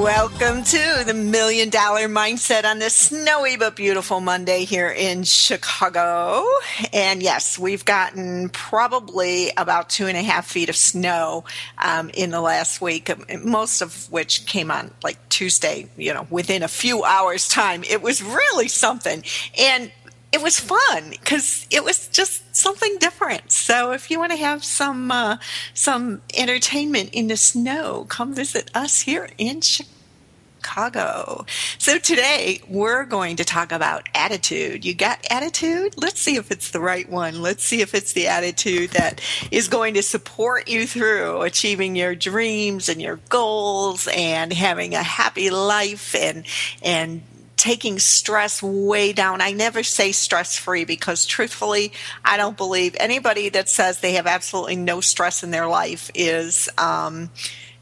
Welcome to the Million Dollar Mindset on this snowy but beautiful Monday here in Chicago. And yes, we've gotten probably about two and a half feet of snow um, in the last week, most of which came on like Tuesday, you know, within a few hours' time. It was really something. And it was fun because it was just something different. So if you want to have some uh, some entertainment in the snow, come visit us here in Chicago. So today we're going to talk about attitude. You got attitude? Let's see if it's the right one. Let's see if it's the attitude that is going to support you through achieving your dreams and your goals and having a happy life and and taking stress way down. I never say stress free because truthfully, I don't believe anybody that says they have absolutely no stress in their life is, um,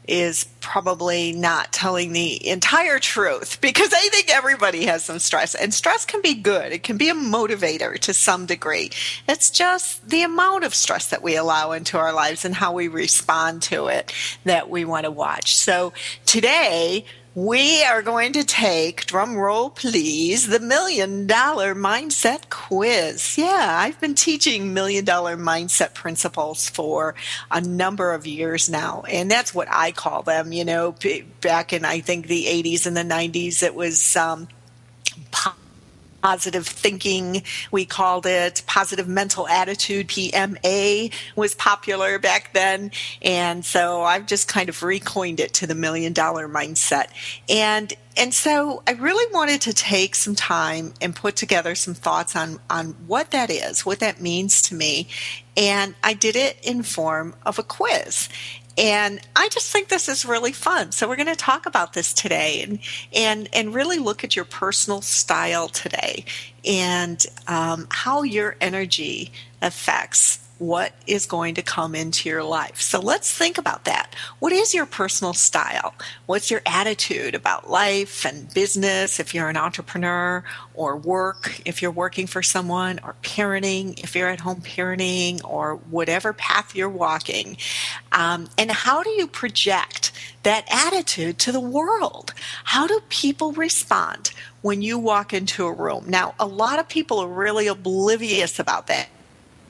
is probably not telling the entire truth because I think everybody has some stress and stress can be good. It can be a motivator to some degree. It's just the amount of stress that we allow into our lives and how we respond to it that we want to watch. So today we are going to take, drum roll please, the million dollar mindset quiz. Yeah, I've been teaching million dollar mindset principles for a number of years now, and that's what I call them. You know, back in I think the 80s and the 90s, it was um, positive thinking, we called it positive mental attitude. PMA was popular back then. And so I've just kind of recoined it to the million dollar mindset. And and so I really wanted to take some time and put together some thoughts on, on what that is, what that means to me. And I did it in form of a quiz. And I just think this is really fun. So we're going to talk about this today and and and really look at your personal style today and um, how your energy affects what is going to come into your life. So let's think about that. What is your personal style? What's your attitude about life and business if you're an entrepreneur or work if you're working for someone or parenting if you're at home parenting or whatever path you're walking? Um, and how do you project that attitude to the world? How do people respond when you walk into a room? Now, a lot of people are really oblivious about that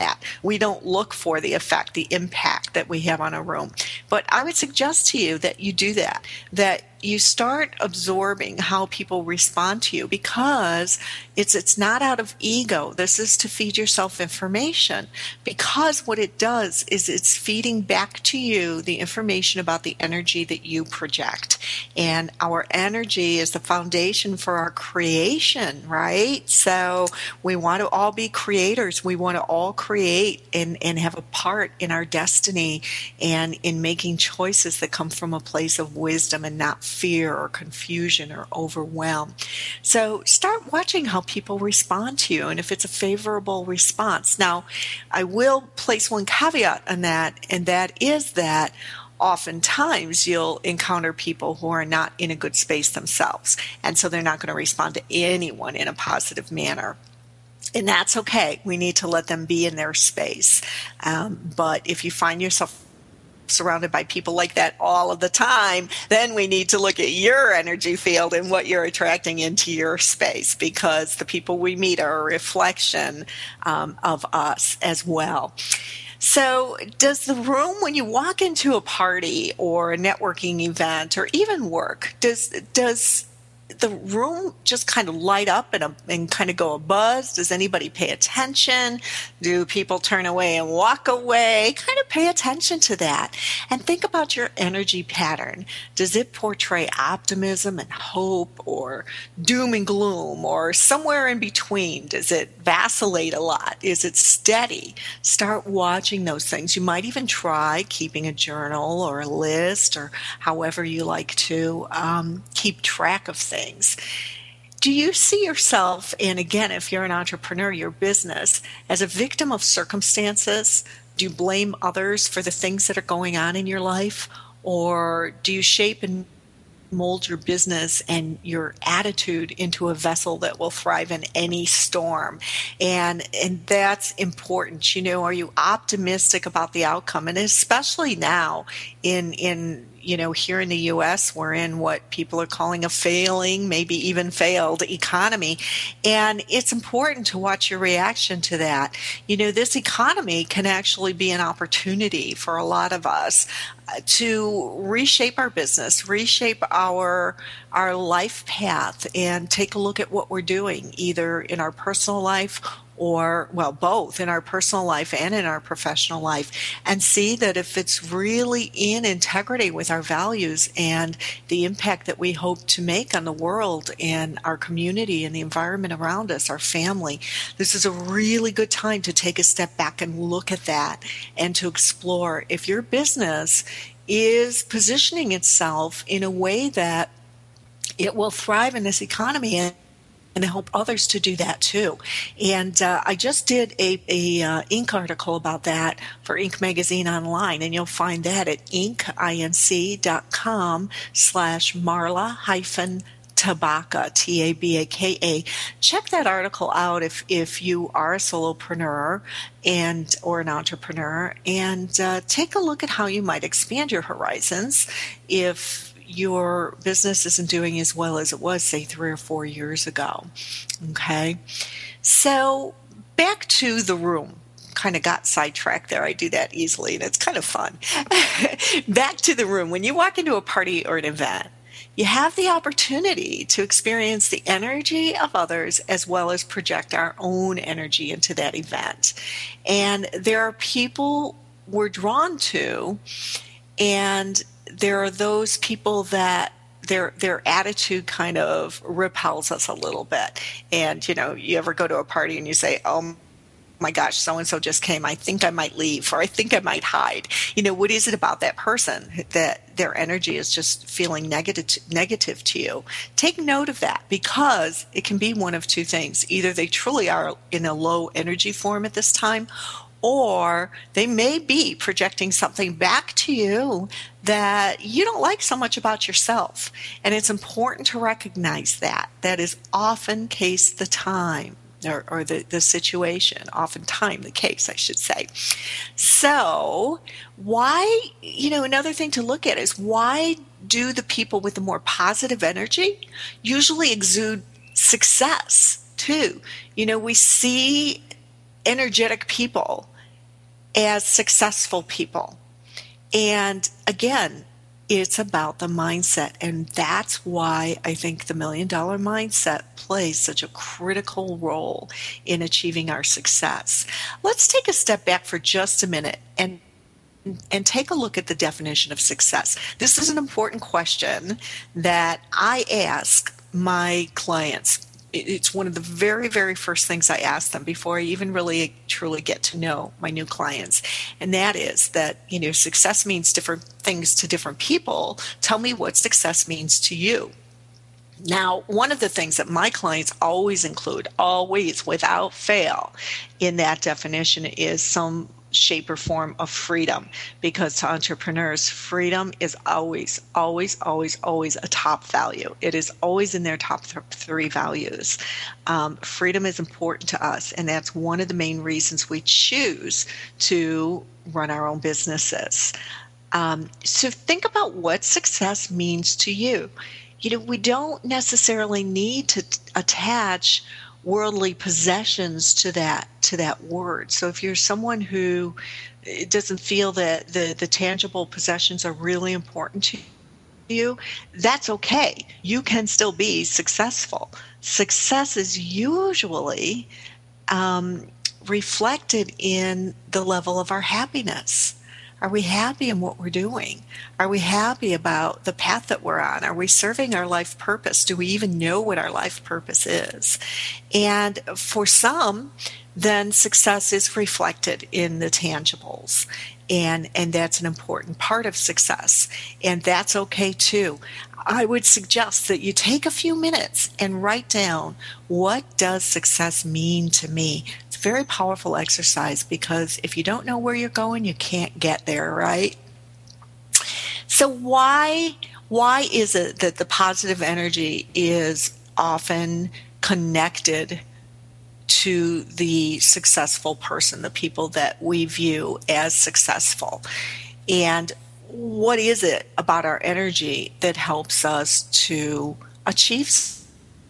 that. We don't look for the effect, the impact that we have on a room. But I would suggest to you that you do that, that you start absorbing how people respond to you because it's it's not out of ego. This is to feed yourself information because what it does is it's feeding back to you the information about the energy that you project. And our energy is the foundation for our creation right? So we want to all be creators. We want to all create and and have a part in our destiny and in making choices that come from a place of wisdom and not fear or confusion or overwhelm. So start watching how people respond to you and if it's a favorable response. Now, I will place one caveat on that, and that is that oftentimes you'll encounter people who are not in a good space themselves. And so they're not going to respond to anyone in a positive manner. And that's okay. We need to let them be in their space. Um, but if you find yourself surrounded by people like that all of the time, then we need to look at your energy field and what you're attracting into your space because the people we meet are a reflection um, of us as well. So, does the room when you walk into a party or a networking event or even work, does does the room just kind of light up and, a, and kind of go a buzz? Does anybody pay attention? Do people turn away and walk away? Kind of pay attention to that and think about your energy pattern. Does it portray optimism and hope or doom and gloom or somewhere in between? Does it vacillate a lot? Is it steady? Start watching those things. You might even try keeping a journal or a list or however you like to um, keep track of things things. Do you see yourself, and again, if you're an entrepreneur, your business, as a victim of circumstances? Do you blame others for the things that are going on in your life? Or do you shape and mold your business and your attitude into a vessel that will thrive in any storm and and that's important you know are you optimistic about the outcome and especially now in in you know, here in the US, we're in what people are calling a failing, maybe even failed economy. And it's important to watch your reaction to that. You know, this economy can actually be an opportunity for a lot of us uh, to reshape our business, reshape our our life path and take a look at what we're doing either in our personal life or, well, both in our personal life and in our professional life, and see that if it's really in integrity with our values and the impact that we hope to make on the world and our community and the environment around us, our family, this is a really good time to take a step back and look at that and to explore if your business is positioning itself in a way that it will thrive in this economy and and help others to do that too. And uh, I just did a, a uh, article about that for Inc. Magazine online, and you'll find that at inc.com slash marla hyphen Tabaka, T A B A K A. Check that article out if, if you are a solopreneur and or an entrepreneur, and uh, take a look at how you might expand your horizons if your business isn't doing as well as it was, say, three or four years ago. Okay. So back to the room. Kind of got sidetracked there. I do that easily, and it's kind of fun. back to the room. When you walk into a party or an event, you have the opportunity to experience the energy of others as well as project our own energy into that event. And there are people we're drawn to, and there are those people that their their attitude kind of repels us a little bit. And you know, you ever go to a party and you say, "Oh my gosh, so and so just came. I think I might leave or I think I might hide." You know, what is it about that person that their energy is just feeling negative negative to you? Take note of that because it can be one of two things. Either they truly are in a low energy form at this time or they may be projecting something back to you that you don't like so much about yourself. And it's important to recognize that. That is often case the time. Or, or the, the situation, oftentimes the case, I should say. So, why, you know, another thing to look at is why do the people with the more positive energy usually exude success too? You know, we see energetic people as successful people. And again, it's about the mindset. And that's why I think the million dollar mindset plays such a critical role in achieving our success. Let's take a step back for just a minute and and take a look at the definition of success. This is an important question that I ask my clients it's one of the very very first things i ask them before i even really truly get to know my new clients. And that is that you know success means different things to different people. Tell me what success means to you. Now, one of the things that my clients always include, always without fail, in that definition is some shape or form of freedom because to entrepreneurs freedom is always always always always a top value. It is always in their top th- three values. Um, freedom is important to us and that's one of the main reasons we choose to run our own businesses. Um, so think about what success means to you. You know, we don't necessarily need to t- attach worldly possessions to that to that word. So if you're someone who doesn't feel that the, the tangible possessions are really important to you, that's okay. You can still be successful. Success is usually um, reflected in the level of our happiness. Are we happy in what we're doing? Are we happy about the path that we're on? Are we serving our life purpose? Do we even know what our life purpose is? And for some, then success is reflected in the tangibles. And, and that's an important part of success. And that's okay too. I would suggest that you take a few minutes and write down what does success mean to me? It's a very powerful exercise because if you don't know where you're going, you can't get there, right? So why why is it that the positive energy is often connected to the successful person, the people that we view as successful? And what is it about our energy that helps us to achieve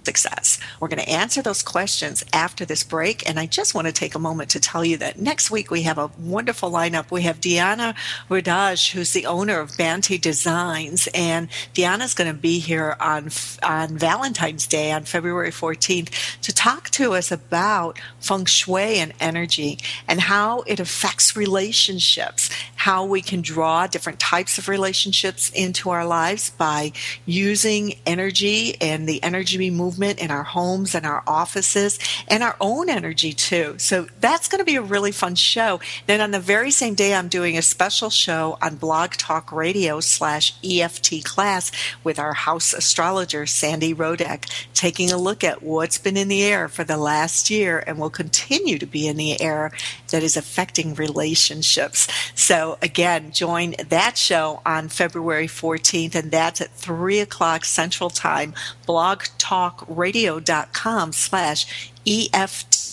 success? We're going to answer those questions after this break. And I just want to take a moment to tell you that next week we have a wonderful lineup. We have Diana Rodaj, who's the owner of Banty Designs. And Diana's going to be here on, on Valentine's Day on February 14th to talk to us about feng shui and energy and how it affects relationships, how we can draw different types of relationships into our lives by using energy and the energy movement movement in our homes and our offices and our own energy too. So that's going to be a really fun show. Then on the very same day, I'm doing a special show on Blog Talk Radio slash EFT class with our house astrologer, Sandy Rodek, taking a look at what's been in the air for the last year and will continue to be in the air that is affecting relationships. So again, join that show on February 14th, and that's at 3 o'clock Central Time. Blog Talk talkradio.com slash EFT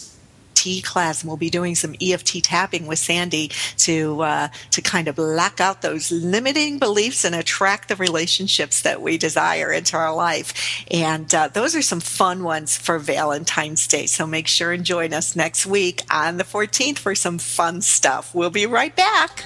class and we'll be doing some EFT tapping with Sandy to uh, to kind of black out those limiting beliefs and attract the relationships that we desire into our life. And uh, those are some fun ones for Valentine's Day. So make sure and join us next week on the 14th for some fun stuff. We'll be right back.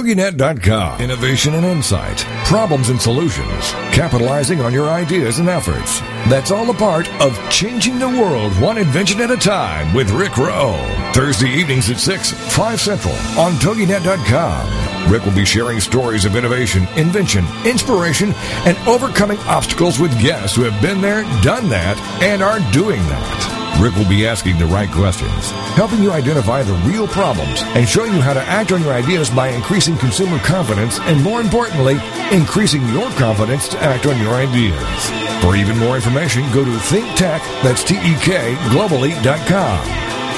TogiNet.com. Innovation and insight, problems and solutions, capitalizing on your ideas and efforts. That's all a part of Changing the World One Invention at a Time with Rick Rowe. Thursday evenings at 6, 5 Central on TogiNet.com. Rick will be sharing stories of innovation, invention, inspiration, and overcoming obstacles with guests who have been there, done that, and are doing that. Rick will be asking the right questions, helping you identify the real problems, and showing you how to act on your ideas by increasing consumer confidence and, more importantly, increasing your confidence to act on your ideas. For even more information, go to ThinkTek, that's T-E-K, globally.com.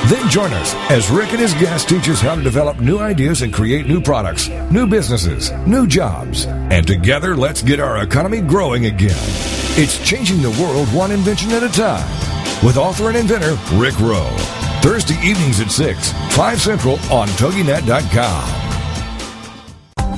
Then join us as Rick and his guests teach us how to develop new ideas and create new products, new businesses, new jobs. And together, let's get our economy growing again. It's changing the world one invention at a time with author and inventor Rick Rowe. Thursday evenings at 6, 5 Central on TogiNet.com.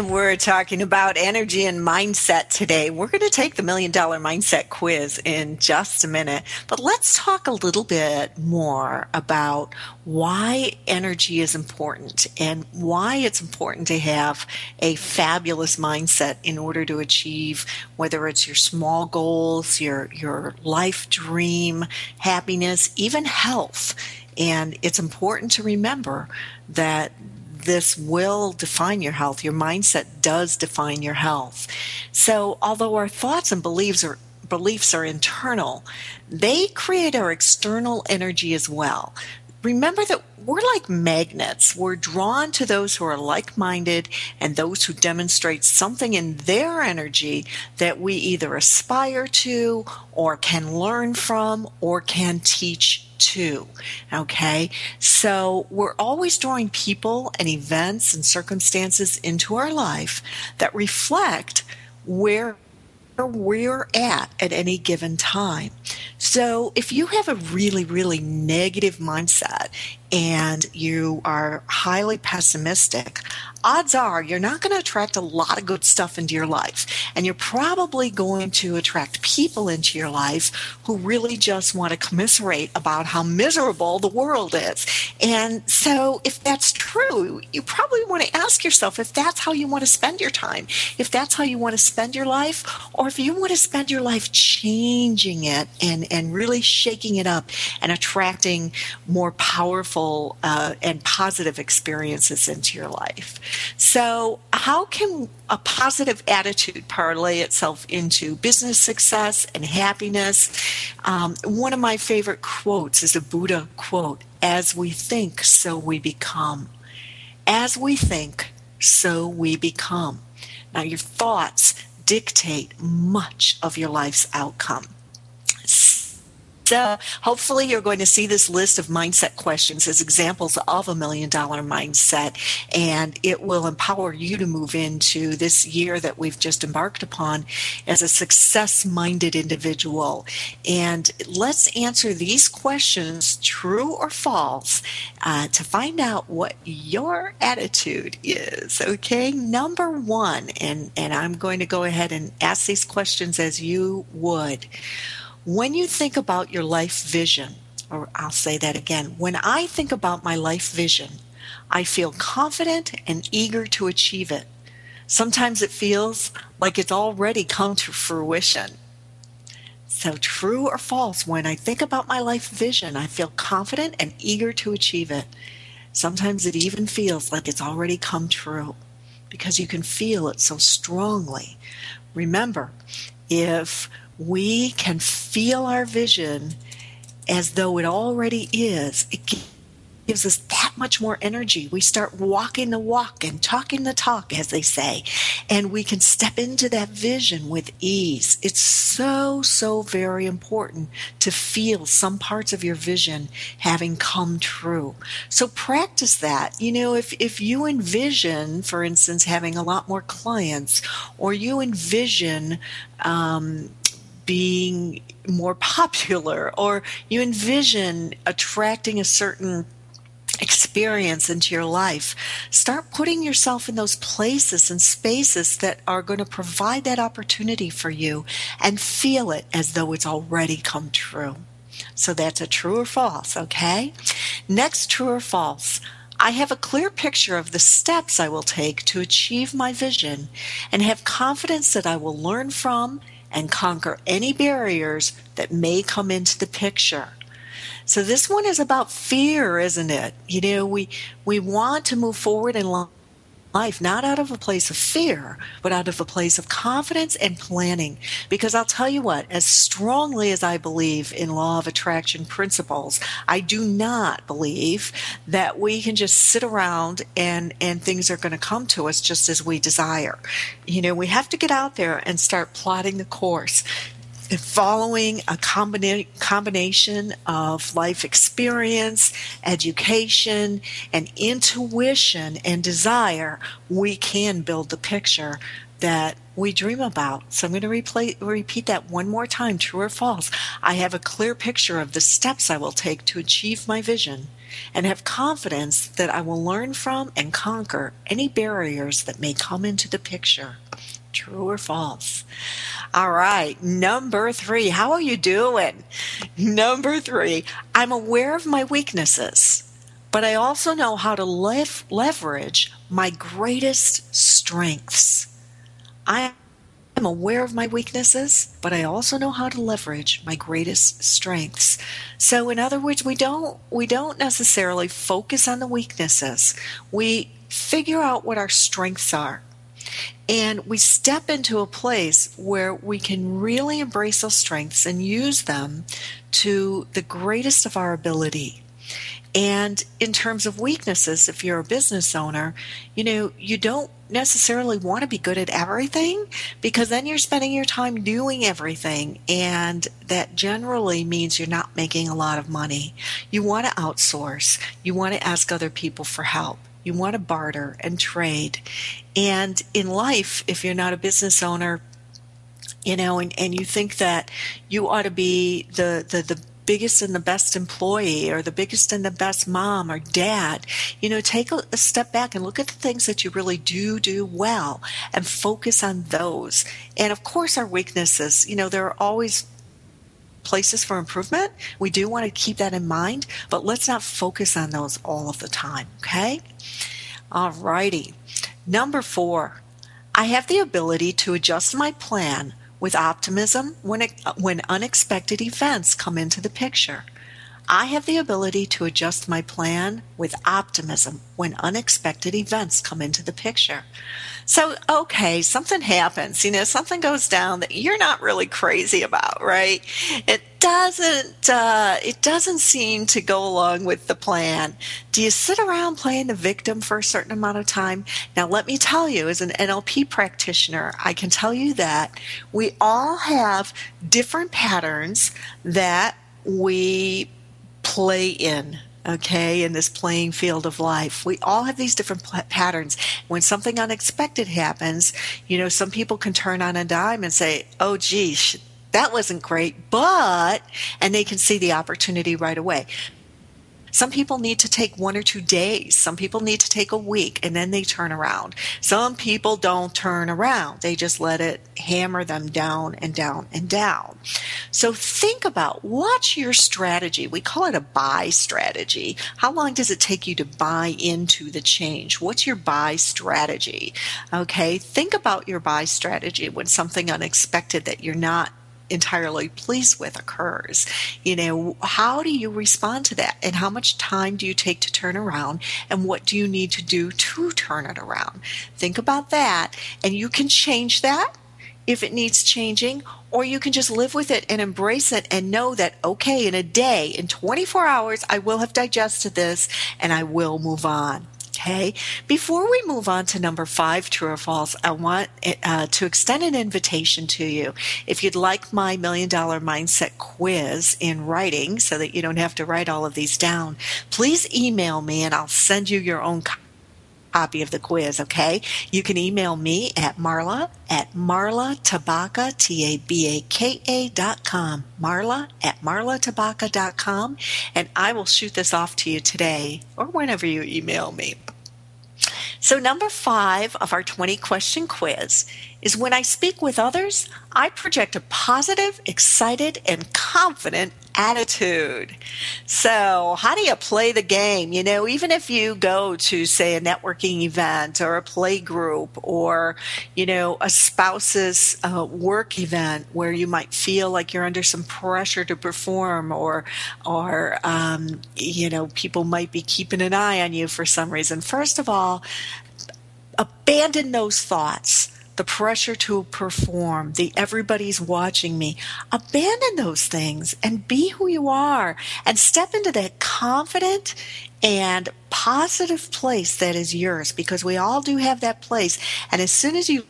And we're talking about energy and mindset today. We're going to take the million dollar mindset quiz in just a minute, but let's talk a little bit more about why energy is important and why it's important to have a fabulous mindset in order to achieve whether it's your small goals, your your life dream, happiness, even health. And it's important to remember that this will define your health. Your mindset does define your health. So, although our thoughts and beliefs are beliefs are internal, they create our external energy as well. Remember that we're like magnets. We're drawn to those who are like minded and those who demonstrate something in their energy that we either aspire to or can learn from or can teach to. Okay. So we're always drawing people and events and circumstances into our life that reflect where we're at at any given time. So if you have a really, really negative mindset and you are highly pessimistic, odds are you're not going to attract a lot of good stuff into your life. And you're probably going to attract people into your life who really just want to commiserate about how miserable the world is. And so, if that's true, you probably want to ask yourself if that's how you want to spend your time, if that's how you want to spend your life, or if you want to spend your life changing it and, and really shaking it up and attracting more powerful uh, and positive experiences into your life. So, how can a positive attitude parlay itself into business success and happiness? Um, one of my favorite quotes is a Buddha quote As we think, so we become. As we think, so we become. Now, your thoughts dictate much of your life's outcome. So hopefully you're going to see this list of mindset questions as examples of a million dollar mindset, and it will empower you to move into this year that we've just embarked upon as a success minded individual. And let's answer these questions, true or false, uh, to find out what your attitude is. Okay, number one, and, and I'm going to go ahead and ask these questions as you would. When you think about your life vision, or I'll say that again, when I think about my life vision, I feel confident and eager to achieve it. Sometimes it feels like it's already come to fruition. So, true or false, when I think about my life vision, I feel confident and eager to achieve it. Sometimes it even feels like it's already come true because you can feel it so strongly. Remember, if we can feel our vision as though it already is. It gives us that much more energy. We start walking the walk and talking the talk, as they say, and we can step into that vision with ease. It's so, so very important to feel some parts of your vision having come true. So practice that. You know, if, if you envision, for instance, having a lot more clients, or you envision, um, being more popular or you envision attracting a certain experience into your life. Start putting yourself in those places and spaces that are going to provide that opportunity for you and feel it as though it's already come true. So that's a true or false, okay? Next, true or false. I have a clear picture of the steps I will take to achieve my vision and have confidence that I will learn from and conquer any barriers that may come into the picture. So this one is about fear, isn't it? You know, we we want to move forward in life, not out of a place of fear, but out of a place of confidence and planning. Because I'll tell you what, as strongly as I believe in law of attraction principles, I do not believe that we can just sit around and, and things are going to come to us just as we desire. You know, we have to get out there and start plotting the course following a combina- combination of life experience, education, and intuition and desire, we can build the picture that we dream about. So I'm going to replay, repeat that one more time, true or false. I have a clear picture of the steps I will take to achieve my vision and have confidence that I will learn from and conquer any barriers that may come into the picture. True or false? All right, number three. How are you doing? Number three, I'm aware of my weaknesses, but I also know how to lev- leverage my greatest strengths. I am aware of my weaknesses, but I also know how to leverage my greatest strengths. So in other words, we don't we don't necessarily focus on the weaknesses. We figure out what our strengths are and we step into a place where we can really embrace those strengths and use them to the greatest of our ability. And in terms of weaknesses, if you're a business owner, you know, you don't necessarily want to be good at everything because then you're spending your time doing everything. And that generally means you're not making a lot of money. You want to outsource, you want to ask other people for help. You want to barter and trade. And in life, if you're not a business owner, you know, and, and you think that you ought to be the, the, the biggest and the best employee or the biggest and the best mom or dad, you know, take a, a, step back and look at the things that you really do do well and focus on those. And of course, our weaknesses, you know, there are always places for improvement. We do want to keep that in mind, but let's not focus on those all of the time, okay? All righty. Number four, I have the ability to adjust my plan with optimism when, it, when unexpected events come into the picture. I have the ability to adjust my plan with optimism when unexpected events come into the picture. So, okay, something happens, you know, something goes down that you're not really crazy about, right? It doesn't, uh, it doesn't seem to go along with the plan. Do you sit around playing the victim for a certain amount of time? Now, let me tell you, as an NLP practitioner, I can tell you that we all have different patterns that we play in okay, in this playing field of life. We all have these different patterns. When something unexpected happens, you know, some people can turn on a dime and say, oh, geez, that wasn't great, but, and they can see the opportunity right away. Some people need to take one or two days. Some people need to take a week and then they turn around. Some people don't turn around. They just let it hammer them down and down and down. So think about what's your strategy? We call it a buy strategy. How long does it take you to buy into the change? What's your buy strategy? Okay. Think about your buy strategy when something unexpected that you're not entirely pleased with occurs. You know, how do you respond to that? And how much time do you take to turn around? And what do you need to do to turn it around? Think about that. And you can change that if it needs changing, or you can just live with it and embrace it and know that, okay, in a day, in 24 hours, I will have digested this and I will move on. Okay. Before we move on to number five, true or false, I want uh, to extend an invitation to you. If you'd like my million dollar mindset quiz in writing so that you don't have to write all of these down, please email me and I'll send you your own copy of the quiz, okay? You can email me at marla at marlatabaka, T-A-B-A-K-A dot com, marla at marlatabaka dot com, and I will shoot this off to you today or whenever you email me. So, number five of our 20 question quiz is when I speak with others, I project a positive, excited, and confident attitude. So, how do you play the game? You know, even if you go to, say, a networking event or a play group or, you know, a spouse's uh, work event where you might feel like you're under some pressure to perform or, or, um, you know, people might be keeping an eye on you for some reason. First of all, abandon those thoughts the pressure to perform, the everybody's watching me. Abandon those things and be who you are and step into that confident and positive place that is yours because we all do have that place. And as soon as you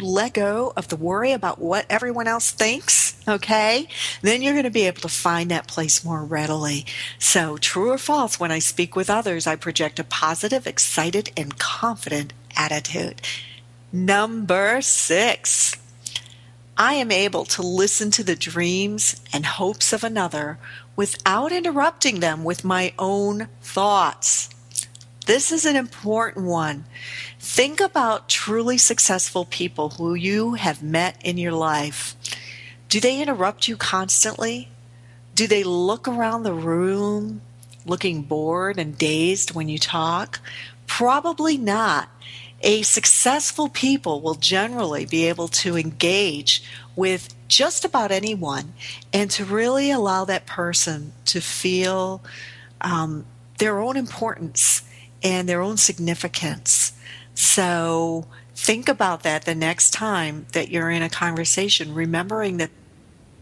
let go of the worry about what everyone else thinks, okay, then you're going to be able to find that place more readily. So, true or false, when I speak with others, I project a positive, excited, and confident attitude. Number six, I am able to listen to the dreams and hopes of another without interrupting them with my own thoughts. This is an important one. Think about truly successful people who you have met in your life. Do they interrupt you constantly? Do they look around the room looking bored and dazed when you talk? Probably not a successful people will generally be able to engage with just about anyone and to really allow that person to feel um, their own importance and their own significance. So think about that the next time that you're in a conversation, remembering that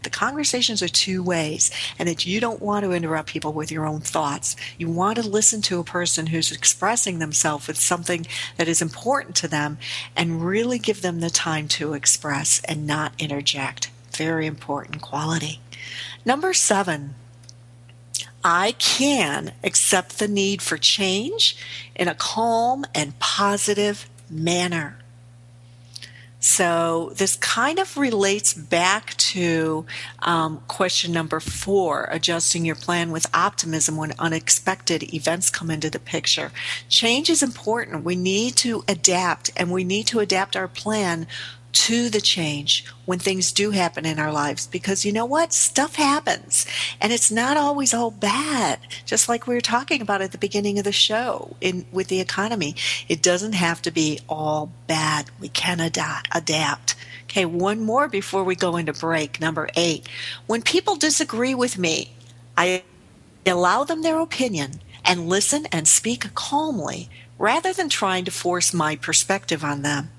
the conversations are two ways and that you don't want to interrupt people with your own thoughts. You want to listen to a person who's expressing themselves with something that is important to them and really give them the time to express and not interject. Very important quality. Number seven, I can accept the need for change in a calm and positive manner. So this kind of relates back to um, question number four, adjusting your plan with optimism when unexpected events come into the picture. Change is important. We need to adapt and we need to adapt our plan to the change when things do happen in our lives. Because you know what? Stuff happens. And it's not always all bad. Just like we were talking about at the beginning of the show in with the economy it doesn't have to be all bad. We can ad- adapt. Okay one more before we go into break number 8 when people disagree with me i allow them their opinion and listen and speak calmly rather than trying to force my perspective on them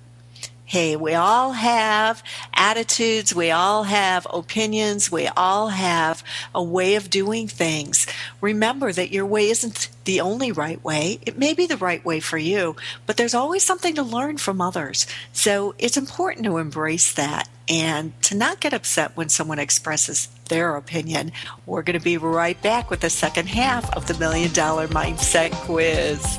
Hey, we all have attitudes, we all have opinions, we all have a way of doing things. Remember that your way isn't the only right way. It may be the right way for you, but there's always something to learn from others. So it's important to embrace that and to not get upset when someone expresses their opinion. We're going to be right back with the second half of the Million Dollar Mindset Quiz.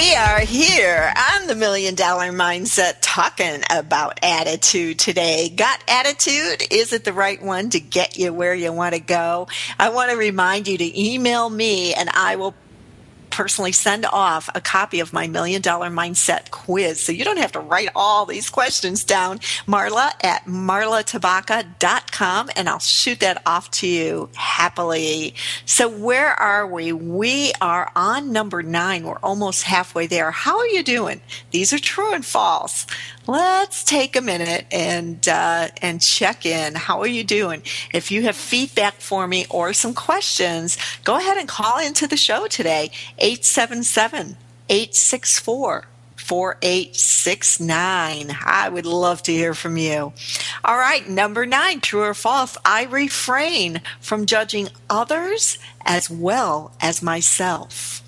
we are here on the Million Dollar Mindset talking about attitude today. Got attitude? Is it the right one to get you where you want to go? I want to remind you to email me and I will personally send off a copy of my million dollar mindset quiz. So you don't have to write all these questions down. Marla at marlatabaka.com and I'll shoot that off to you happily. So where are we? We are on number nine. We're almost halfway there. How are you doing? These are true and false let's take a minute and uh, and check in. How are you doing? If you have feedback for me or some questions, go ahead and call into the show today 877 864 4869. I would love to hear from you. All right, number nine, true or false. I refrain from judging others as well as myself.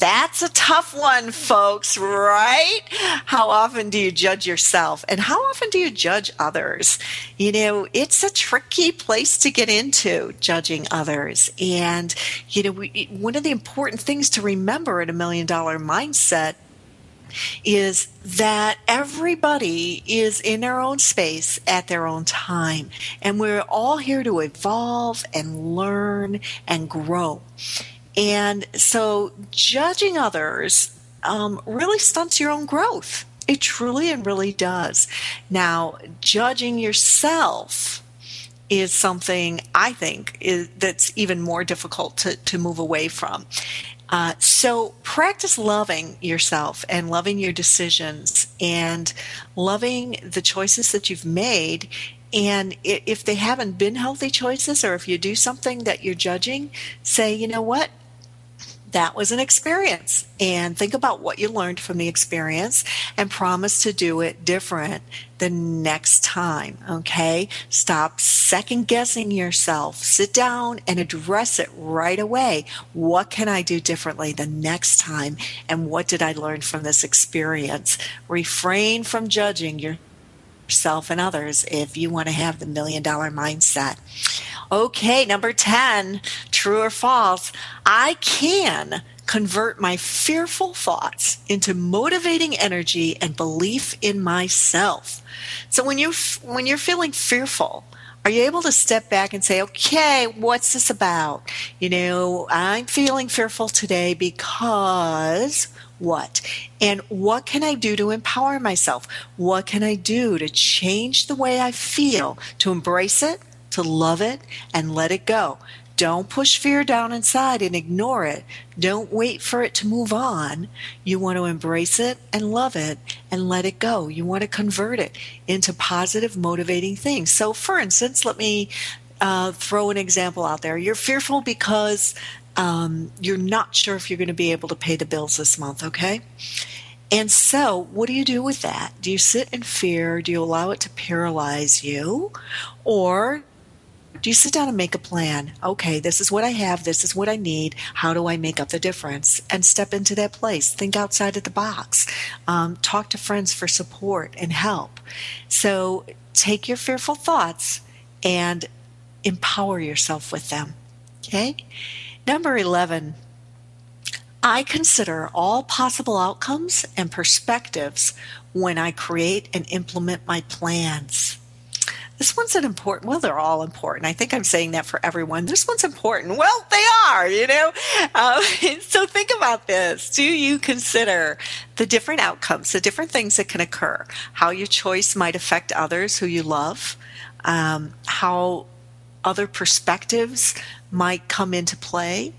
That's a tough one, folks, right? How often do you judge yourself? And how often do you judge others? You know, it's a tricky place to get into, judging others. And, you know, we, one of the important things to remember in a million dollar mindset is that everybody is in their own space at their own time. And we're all here to evolve and learn and grow. And so judging others um, really stunts your own growth. It truly and really does. Now, judging yourself is something I think is, that's even more difficult to, to move away from. Uh, so practice loving yourself and loving your decisions and loving the choices that you've made. And if they haven't been healthy choices, or if you do something that you're judging, say, you know what? That was an experience. And think about what you learned from the experience and promise to do it different the next time okay? Stop second guessing yourself. Sit down and address it right away. What can i do differently the next time? And what did i learn from this experience? Refrain from judging yourself and others if you want to have the million dollar mindset Okay, number 10, true or false. I can convert my fearful thoughts into motivating energy and belief in myself. So when you when you're feeling fearful, are you able to step back and say, okay, what's this about? You know, I'm feeling fearful today because what? And what can I do to empower myself? What can I do to change the way I feel, to embrace it, to love it and let it go. Don't push fear down inside and ignore it. Don't wait for it to move on. You want to embrace it and love it and let it go. You want to convert it into positive, motivating things. So, for instance, let me uh, throw an example out there. You're fearful because um, you're not sure if you're going to be able to pay the bills this month, okay? And so, what do you do with that? Do you sit in fear? Do you allow it to paralyze you? Or do you sit down and make a plan? Okay, this is what I have, this is what I need. How do I make up the difference? And step into that place. Think outside of the box. Um, talk to friends for support and help. So take your fearful thoughts and empower yourself with them. Okay? Number 11. I consider all possible outcomes and perspectives when I create and implement my plans. This one's an important, well, they're all important. I think I'm saying that for everyone. This one's important. Well, they are, you know? Um, so think about this. Do you consider the different outcomes, the different things that can occur, how your choice might affect others who you love, um, how other perspectives might come into play,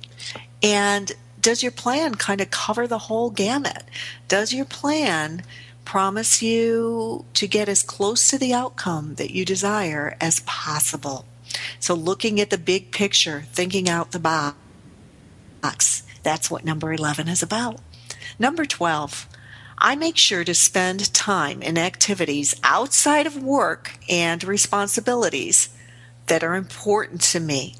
and does your plan kind of cover the whole gamut? Does your plan promise you to get as close to the outcome that you desire as possible. So, looking at the big picture, thinking out the box, that's what number 11 is about. Number 12, I make sure to spend time in activities outside of work and responsibilities that are important to me.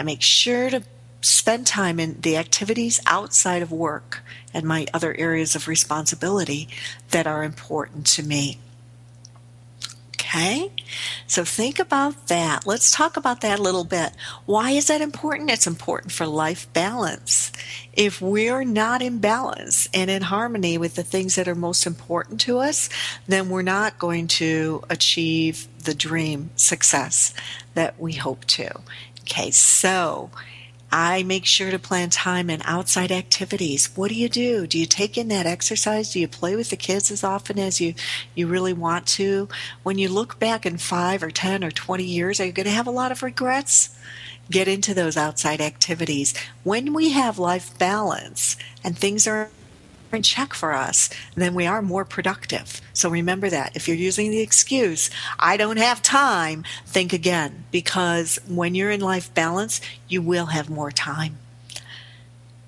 I make sure to spend time in the activities outside of work and my other areas of responsibility that are important to me. Okay? So think about that. Let's talk about that a little bit. Why is that important? It's important for life balance. If we're not in balance and in harmony with the things that are most important to us, then we're not going to achieve the dream success that we hope to. Okay, so I make sure to plan time in outside activities. What do you do? Do you take in that exercise? Do you play with the kids as often as you, you really want to? When you look back in five or 10 or 20 years, are you going to have a lot of regrets? Get into those outside activities. When we have life balance and things are in check for us, then we are more productive. So remember that. If you're using the excuse, I don't have time, think again, because when you're in life balance, you will have more time.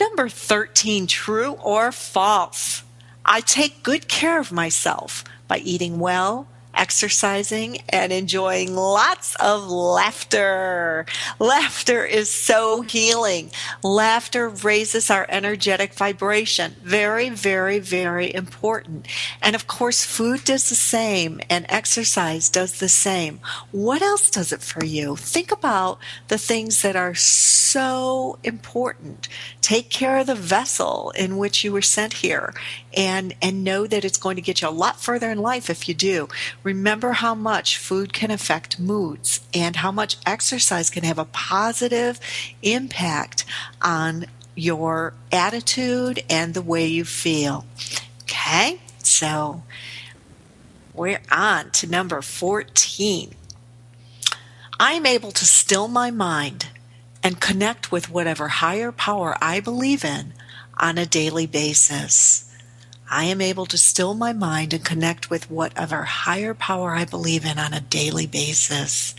Number 13, true or false? I take good care of myself by eating well, exercising and enjoying lots of laughter. Laughter is so healing. Laughter raises our energetic vibration. Very, very, very important. And of course, food does the same and exercise does the same. What else does it for you? Think about the things that are so important. Take care of the vessel in which you were sent here and, and know that it's going to get you a lot further in life if you do. Remember how much food can affect moods and how much exercise can have a positive impact on your attitude and the way you feel. Okay, so we're on to number 14. I am able to still my mind and connect with whatever higher power I believe in on a daily basis. I am able to still my mind and connect with whatever higher power I believe in on a daily basis.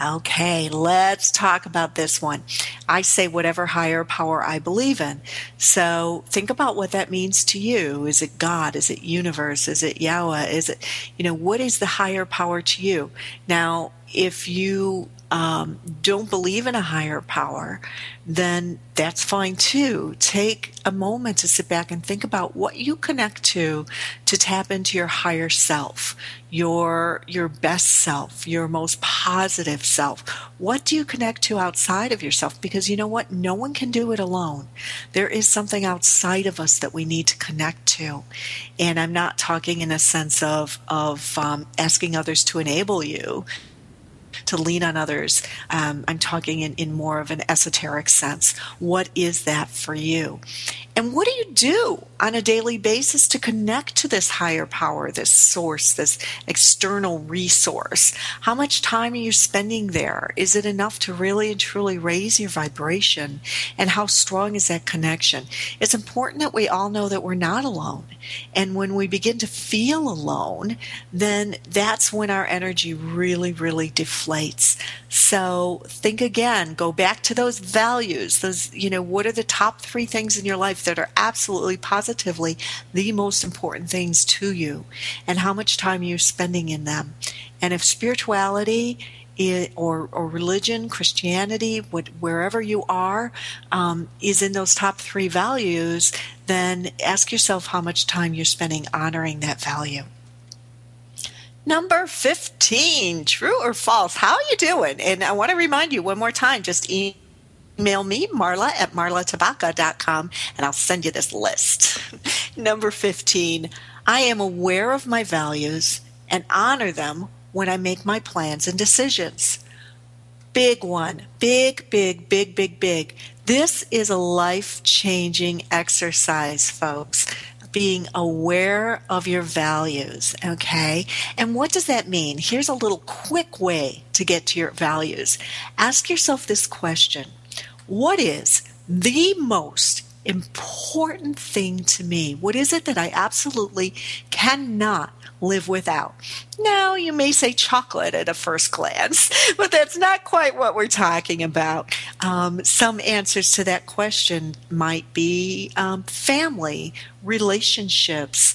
Okay, let's talk about this one. I say whatever higher power I believe in. So think about what that means to you. Is it God? Is it universe? Is it Yahweh? Is it, you know, what is the higher power to you? Now, if you um, don't believe in a higher power, then that's fine too. Take a moment to sit back and think about what you connect to to tap into your higher self, your your best self, your most positive self. What do you connect to outside of yourself? Because you know what? No one can do it alone. There is something outside of us that we need to connect to. And I'm not talking in a sense of of um, asking others to enable you to lean on others. Um, I'm talking in, in more of an esoteric sense. What is that for you? And what do you do on a daily basis to connect to this higher power, this source, this external resource? How much time are you spending there? Is it enough to really and truly raise your vibration? And how strong is that connection? It's important that we all know that we're not alone. And when we begin to feel alone, then that's when our energy really, really deflates. So think again, go back to those values, those, you know, what are the top three things in your life that are absolutely positively the most important things to you and how much time you're spending in them. And if spirituality or, or religion, Christianity, what, wherever you are, um, is in those top three values, then ask yourself how much time you're spending honoring that value. Number 15, true or false? How are you doing? And I want to remind you one more time just email me, Marla at marlatabaka.com, and I'll send you this list. Number 15, I am aware of my values and honor them when I make my plans and decisions. Big one. Big, big, big, big, big. This is a life changing exercise, folks. Being aware of your values, okay? And what does that mean? Here's a little quick way to get to your values. Ask yourself this question What is the most important thing to me? What is it that I absolutely cannot live without? Now, you may say chocolate at a first glance, but that's not quite what we're talking about. Um, some answers to that question might be um, family, relationships,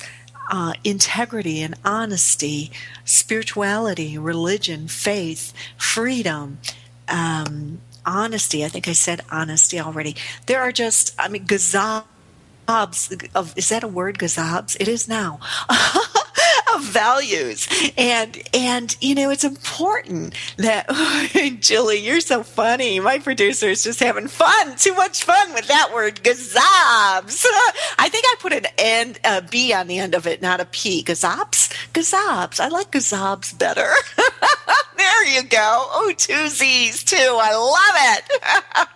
uh, integrity and honesty, spirituality, religion, faith, freedom, um, honesty. I think I said honesty already. There are just, I mean, gazobs of, is that a word, gazobs? It is now. of values. And and you know it's important that Julie you're so funny. My producer is just having fun too much fun with that word gazobs I think I put an N a B on the end of it not a P. Gazobs gazobs I like gazobs better. There you go. Oh two Z's too. I love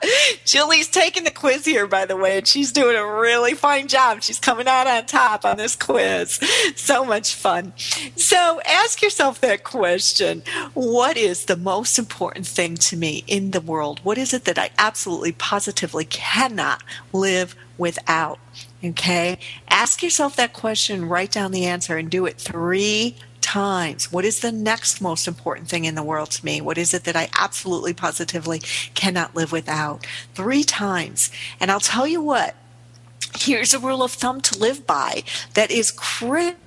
it. Julie's taking the quiz here by the way and she's doing a really fine job. She's coming out on top on this quiz. So much fun so ask yourself that question What is the most important thing to me in the world? What is it that I absolutely positively cannot live without? Okay? Ask yourself that question, write down the answer, and do it three times. What is the next most important thing in the world to me? What is it that I absolutely positively cannot live without? Three times. And I'll tell you what, here's a rule of thumb to live by that is critical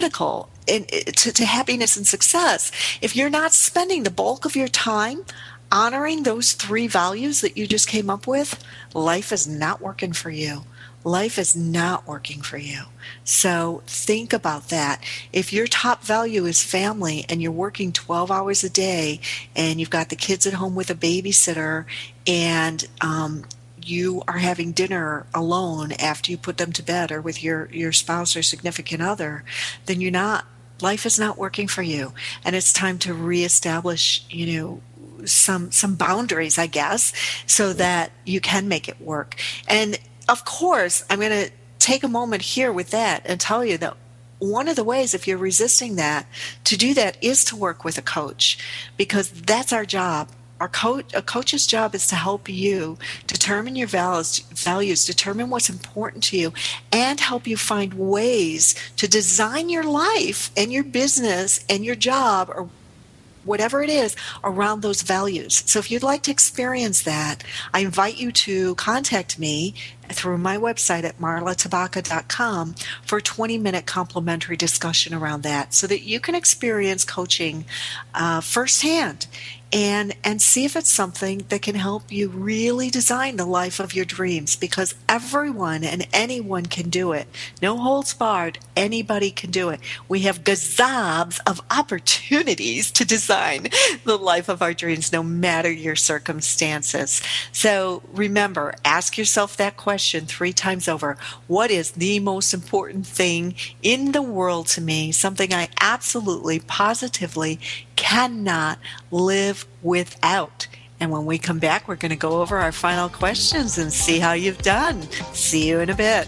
critical in, to, to happiness and success. If you're not spending the bulk of your time honoring those three values that you just came up with, life is not working for you. Life is not working for you. So think about that. If your top value is family and you're working 12 hours a day and you've got the kids at home with a babysitter and um, you are having dinner alone after you put them to bed or with your, your spouse or significant other, then you're not, life is not working for you. And it's time to reestablish, you know, some some boundaries, I guess, so that you can make it work. And of course, I'm going to take a moment here with that and tell you that one of the ways if you're resisting that to do that is to work with a coach because that's our job our coach a coach's job is to help you determine your values values determine what's important to you and help you find ways to design your life and your business and your job or whatever it is around those values. So if you'd like to experience that, I invite you to contact me through my website at marlatabaka.com for a 20 minute complimentary discussion around that so that you can experience coaching uh, firsthand and and see if it's something that can help you really design the life of your dreams because everyone and anyone can do it. No holds barred. Anybody can do it. We have gazobs of opportunities to design the life of our dreams no matter your circumstances. So remember ask yourself that question 3 times over what is the most important thing in the world to me something i absolutely positively cannot live without. And when we come back, we're going to go over our final questions and see how you've done. See you in a bit.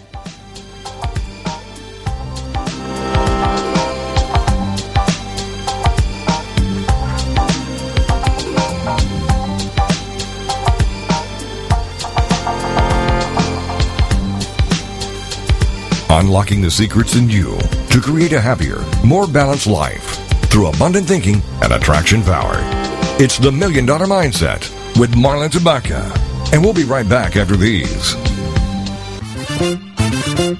Unlocking the secrets in you to create a happier, more balanced life through abundant thinking and attraction power. It's the Million Dollar Mindset with Marla Tabaka. And we'll be right back after these.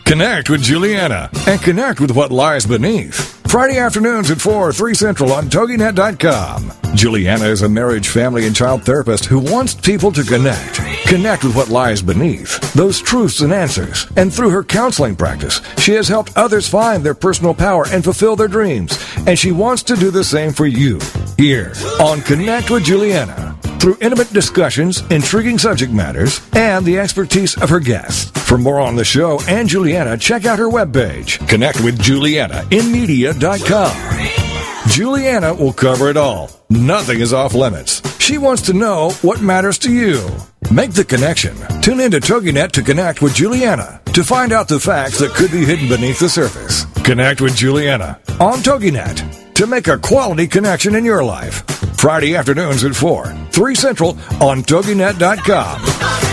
Connect with Juliana and connect with what lies beneath. Friday afternoons at 4, 3 Central on TogiNet.com. Juliana is a marriage, family, and child therapist who wants people to connect. Connect with what lies beneath, those truths and answers. And through her counseling practice, she has helped others find their personal power and fulfill their dreams. And she wants to do the same for you. Here on Connect with Juliana through intimate discussions, intriguing subject matters, and the expertise of her guests. For more on the show and Juliana, check out her webpage, connectwithjuliana.inmedia.com. Juliana will cover it all. Nothing is off limits. She wants to know what matters to you. Make the connection. Tune into TogiNet to connect with Juliana to find out the facts that could be hidden beneath the surface. Connect with Juliana on TogiNet to make a quality connection in your life. Friday afternoons at 4, 3 Central on TogiNet.com.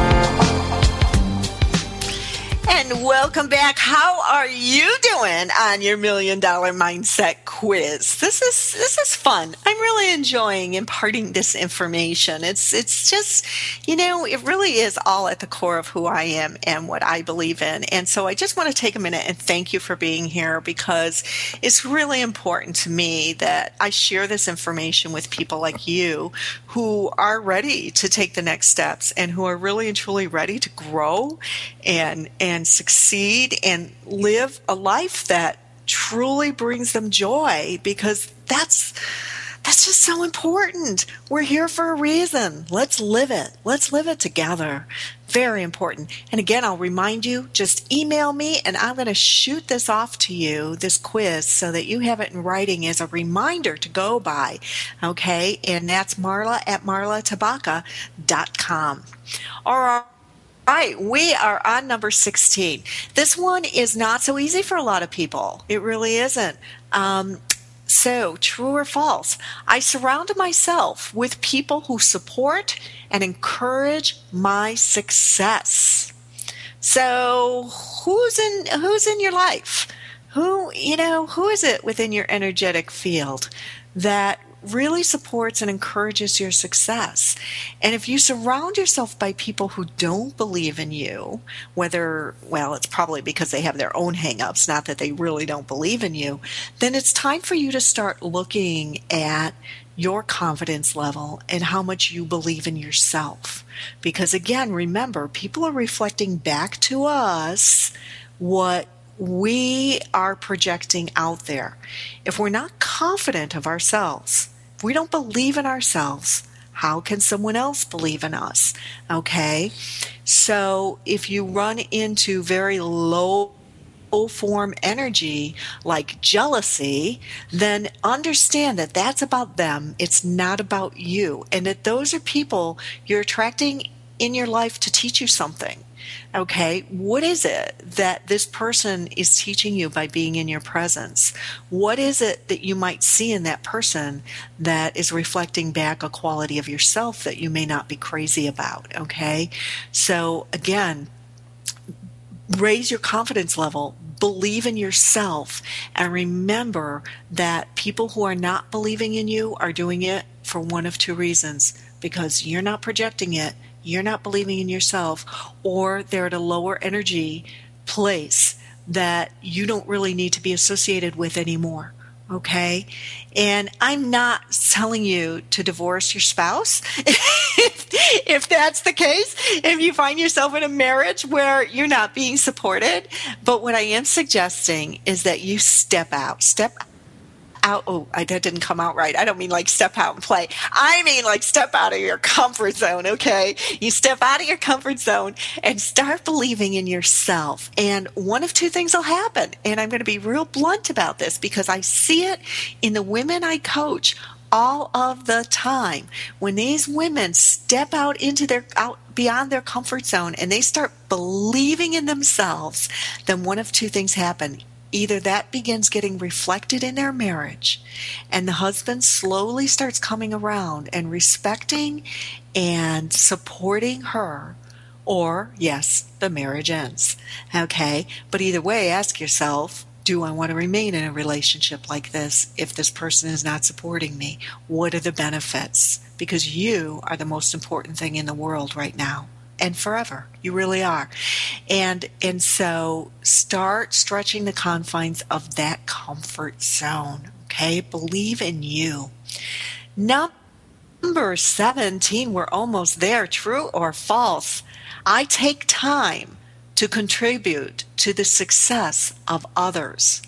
Welcome back. How are you doing on your million dollar mindset quiz? This is this is fun. I'm really enjoying imparting this information. It's it's just, you know, it really is all at the core of who I am and what I believe in. And so I just want to take a minute and thank you for being here because it's really important to me that I share this information with people like you who are ready to take the next steps and who are really and truly ready to grow and and succeed and live a life that truly brings them joy because that's that's just so important. We're here for a reason. Let's live it. Let's live it together. Very important. And again, I'll remind you just email me and I'm going to shoot this off to you, this quiz, so that you have it in writing as a reminder to go by. Okay. And that's marla at marlatabaka.com. All right right, we are on number 16. This one is not so easy for a lot of people. It really isn't. Um, so, true or false? I surround myself with people who support and encourage my success. So, who's in who's in your life? Who, you know, who is it within your energetic field that really supports and encourages your success. And if you surround yourself by people who don't believe in you, whether, well, it's probably because they have their own hangups, not that they really don't believe in you, then it's time for you to start looking at your confidence level and how much you believe in yourself. Because again, remember, people are reflecting back to us what we are projecting out there. If we're not confident of ourselves, we don't believe in ourselves, how can someone else believe in us? Okay. So if you run into very low form energy like jealousy, then understand that that's about them. It's not about you. And that those are people you're attracting in your life to teach you something. Okay, what is it that this person is teaching you by being in your presence? What is it that you might see in that person that is reflecting back a quality of yourself that you may not be crazy about? Okay, so again, raise your confidence level believe in yourself and remember that people who are not believing in you are doing it for one of two reasons because you're not projecting it you're not believing in yourself, or they're at a lower energy place that you don't really need to be associated with anymore. Okay. And I'm not telling you to divorce your spouse. if, if that's the case, if you find yourself in a marriage where you're not being supported. But what I am suggesting is that you step out, step out. Oh, I, that didn't come out right. I don't mean like step out and play. I mean like step out of your comfort zone. Okay. You step out of your comfort zone and start believing in yourself. And one of two things will happen. And I'm going to be real blunt about this because I see it in the women I coach all of the time. When these women step out into their out beyond their comfort zone and they start believing in themselves, then one of two things happen either that begins getting reflected in their marriage and the husband slowly starts coming around and respecting and supporting her or yes the marriage ends okay but either way ask yourself do I want to remain in a relationship like this if this person is not supporting me? What are the benefits? Because you are the most important thing in the world right now and forever. You really are. And and so start stretching the confines of that comfort zone. Okay? Believe in you. Number 17, we're almost there. True or false? I take time to contribute to the success of others.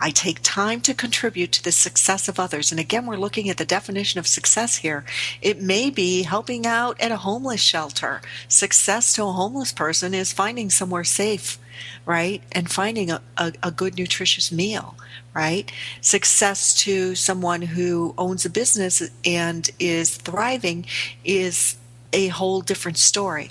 I take time to contribute to the success of others. And again, we're looking at the definition of success here. It may be helping out at a homeless shelter. Success to a homeless person is finding somewhere safe, right? And finding a, a, a good, nutritious meal, right? Success to someone who owns a business and is thriving is a whole different story.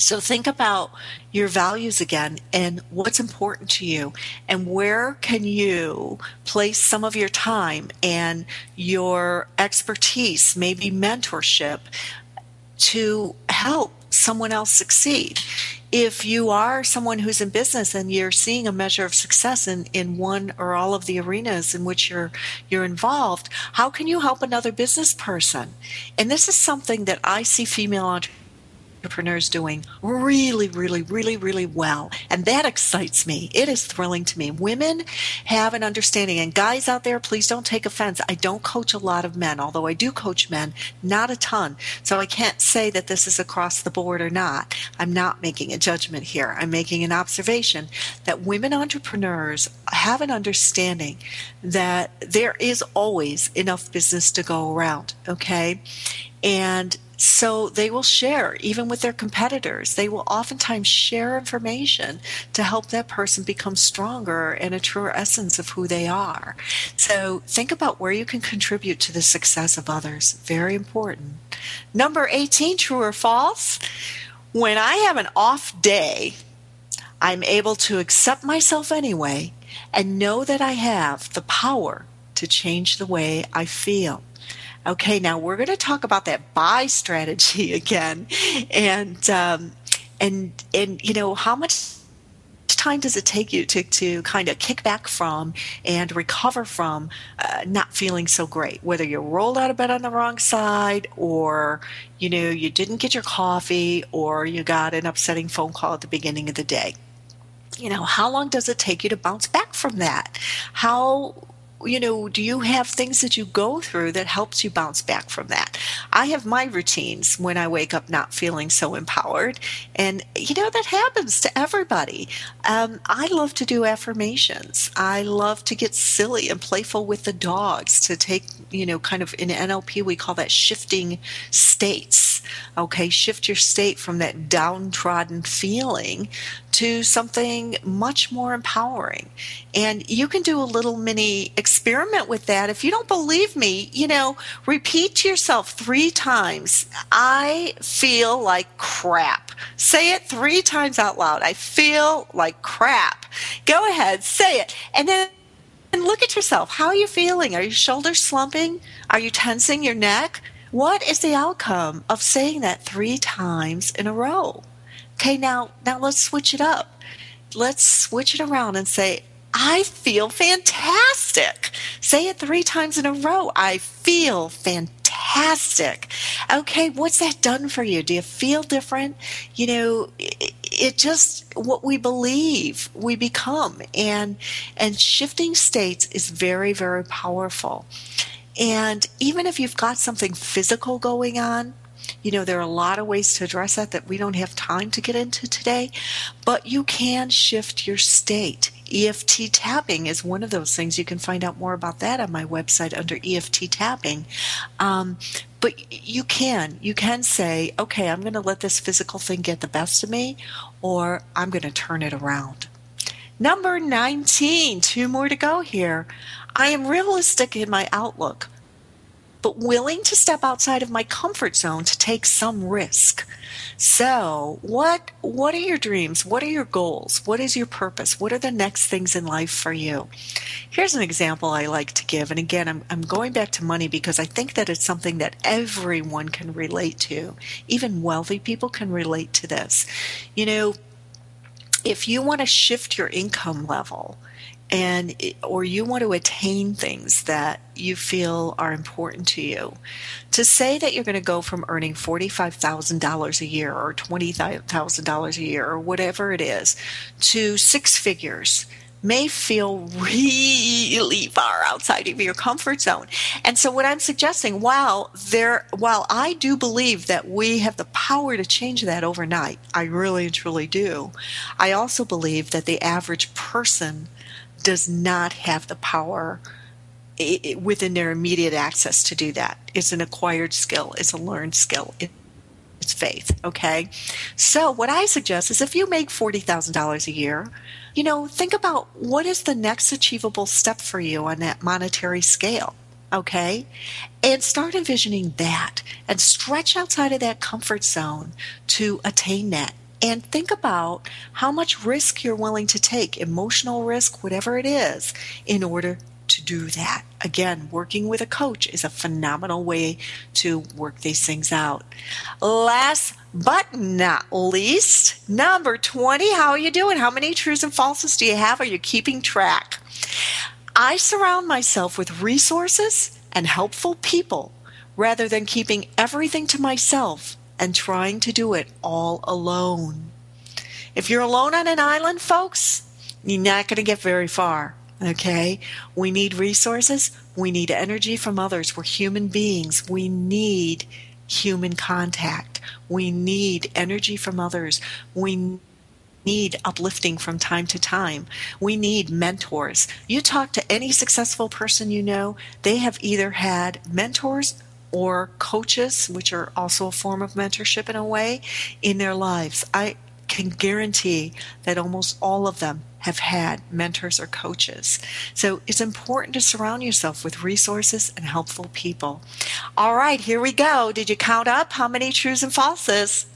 So think about your values again and what's important to you and where can you place some of your time and your expertise, maybe mentorship to help someone else succeed. If you are someone who's in business and you're seeing a measure of success in, in one or all of the arenas in which you're you're involved, how can you help another business person? And this is something that I see female entrepreneurs entrepreneurs doing really, really, really, really well. And that excites me. It is thrilling to me. Women have an understanding. And guys out there, please don't take offense. I don't coach a lot of men, although I do coach men, not a ton. So I can't say that this is across the board or not. I'm not making a judgment here. I'm making an observation that women entrepreneurs have an understanding that there is always enough business to go around. Okay. And so they will share, even with their competitors. They will oftentimes share information to help that person become stronger and a truer essence of who they are. So think about where you can contribute to the success of others. Very important. Number 18, true or false? When I have an off day, I'm able to accept myself anyway and know that I have the power to change the way I feel. Okay, now we're going to talk about that buy strategy again, and um, and and you know how much time does it take you to, to kind of kick back from and recover from uh, not feeling so great? Whether you rolled out of bed on the wrong side, or you know you didn't get your coffee, or you got an upsetting phone call at the beginning of the day. You know, how long does it take you to bounce back from that? How you know, do you have things that you go through that helps you bounce back from that? I have my routines when I wake up not feeling so empowered. And, you know, that happens to everybody. Um, I love to do affirmations. I love to get silly and playful with the dogs to take, you know, kind of in NLP, we call that shifting states. Okay, shift your state from that downtrodden feeling to something much more empowering. And you can do a little mini experiment with that. If you don't believe me, you know, repeat to yourself three times I feel like crap. Say it three times out loud. I feel like crap. Go ahead, say it. And then and look at yourself. How are you feeling? Are your shoulders slumping? Are you tensing your neck? What is the outcome of saying that three times in a row? Okay, now now let's switch it up. Let's switch it around and say, I feel fantastic. Say it three times in a row. I feel fantastic. Okay, what's that done for you? Do you feel different? You know, it, just what we believe we become and and shifting states is very very powerful. And even if you've got something physical going on, you know, there are a lot of ways to address that that we don't have time to get into today, but you can shift your state. EFT tapping is one of those things. You can find out more about that on my website under EFT tapping. Um, but you can you can say, okay, I'm going to let this physical thing get the best of me, or I'm going to turn it around. Number 19, two more to go here. I am realistic in my outlook but willing to step outside of my comfort zone to take some risk. So, what what are your dreams? What are your goals? What is your purpose? What are the next things in life for you? Here's an example I like to give. And again, I'm, I'm going back to money because I think that it's something that everyone can relate to. Even wealthy people can relate to this. You know, if you want to shift your income level, and or you want to attain things that you feel are important to you to say that you're going to go from earning $45,000 a year or $20,000 a year or whatever it is to six figures may feel really far outside of your comfort zone. And so what I'm suggesting, while there while I do believe that we have the power to change that overnight, I really and truly do. I also believe that the average person does not have the power within their immediate access to do that. It's an acquired skill, it's a learned skill. It's faith, okay? So, what I suggest is if you make $40,000 a year, you know, think about what is the next achievable step for you on that monetary scale, okay? And start envisioning that and stretch outside of that comfort zone to attain that and think about how much risk you're willing to take, emotional risk, whatever it is, in order to do that. Again, working with a coach is a phenomenal way to work these things out. Last but not least, number 20, how are you doing? How many truths and falses do you have? Are you keeping track? I surround myself with resources and helpful people rather than keeping everything to myself and trying to do it all alone. If you're alone on an island, folks, you're not going to get very far. Okay? We need resources. We need energy from others. We're human beings. We need human contact. We need energy from others. We need uplifting from time to time. We need mentors. You talk to any successful person you know, they have either had mentors or coaches, which are also a form of mentorship in a way, in their lives. I can guarantee that almost all of them have had mentors or coaches. So it's important to surround yourself with resources and helpful people. All right, here we go. Did you count up how many truths and falses?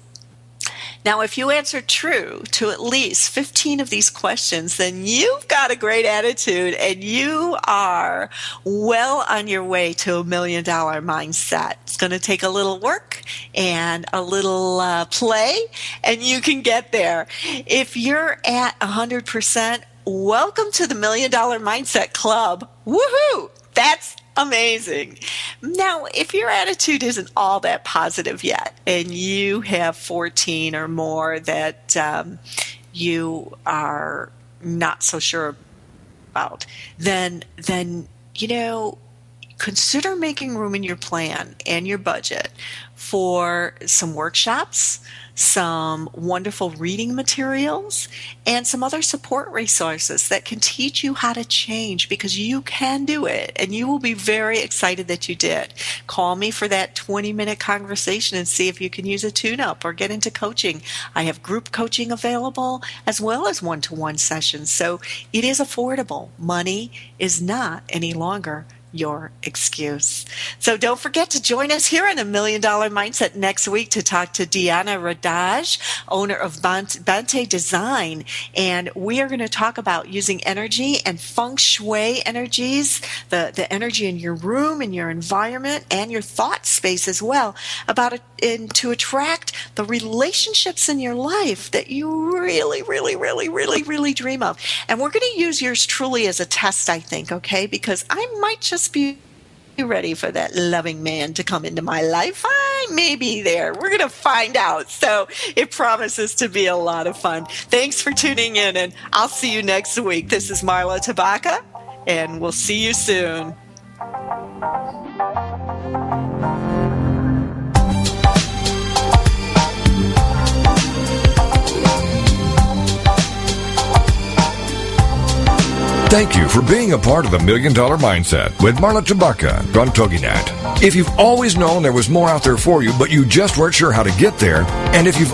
Now, if you answer true to at least 15 of these questions, then you've got a great attitude and you are well on your way to a million dollar mindset. It's going to take a little work and a little uh, play, and you can get there. If you're at 100%, welcome to the Million Dollar Mindset Club. Woohoo! That's amazing. Now, if your attitude isn't all that positive yet, and you have 14 or more that um, you are not so sure about, then then you know consider making room in your plan and your budget for some workshops, some wonderful reading materials, and some other support resources that can teach you how to change because you can do it and you will be very excited that you did. Call me for that 20 minute conversation and see if you can use a tune up or get into coaching. I have group coaching available as well as one to one sessions. So it is affordable. Money is not any longer your excuse. So don't forget to join us here on a Million Dollar Mindset next week to talk to Diana Radaj, owner of Bante Design. And we are going to talk about using energy and feng shui energies, the, the energy in your room, in your environment, and your thought space as well, about and to attract the relationships in your life that you really, really, really, really, really dream of. And we're going to use yours truly as a test, I think, okay? Because I might just just be ready for that loving man to come into my life. I may be there. We're going to find out. So it promises to be a lot of fun. Thanks for tuning in, and I'll see you next week. This is Marla Tabaka, and we'll see you soon. Thank you for being a part of the Million Dollar Mindset with Marla Tabaka on TogiNet. If you've always known there was more out there for you, but you just weren't sure how to get there, and if you've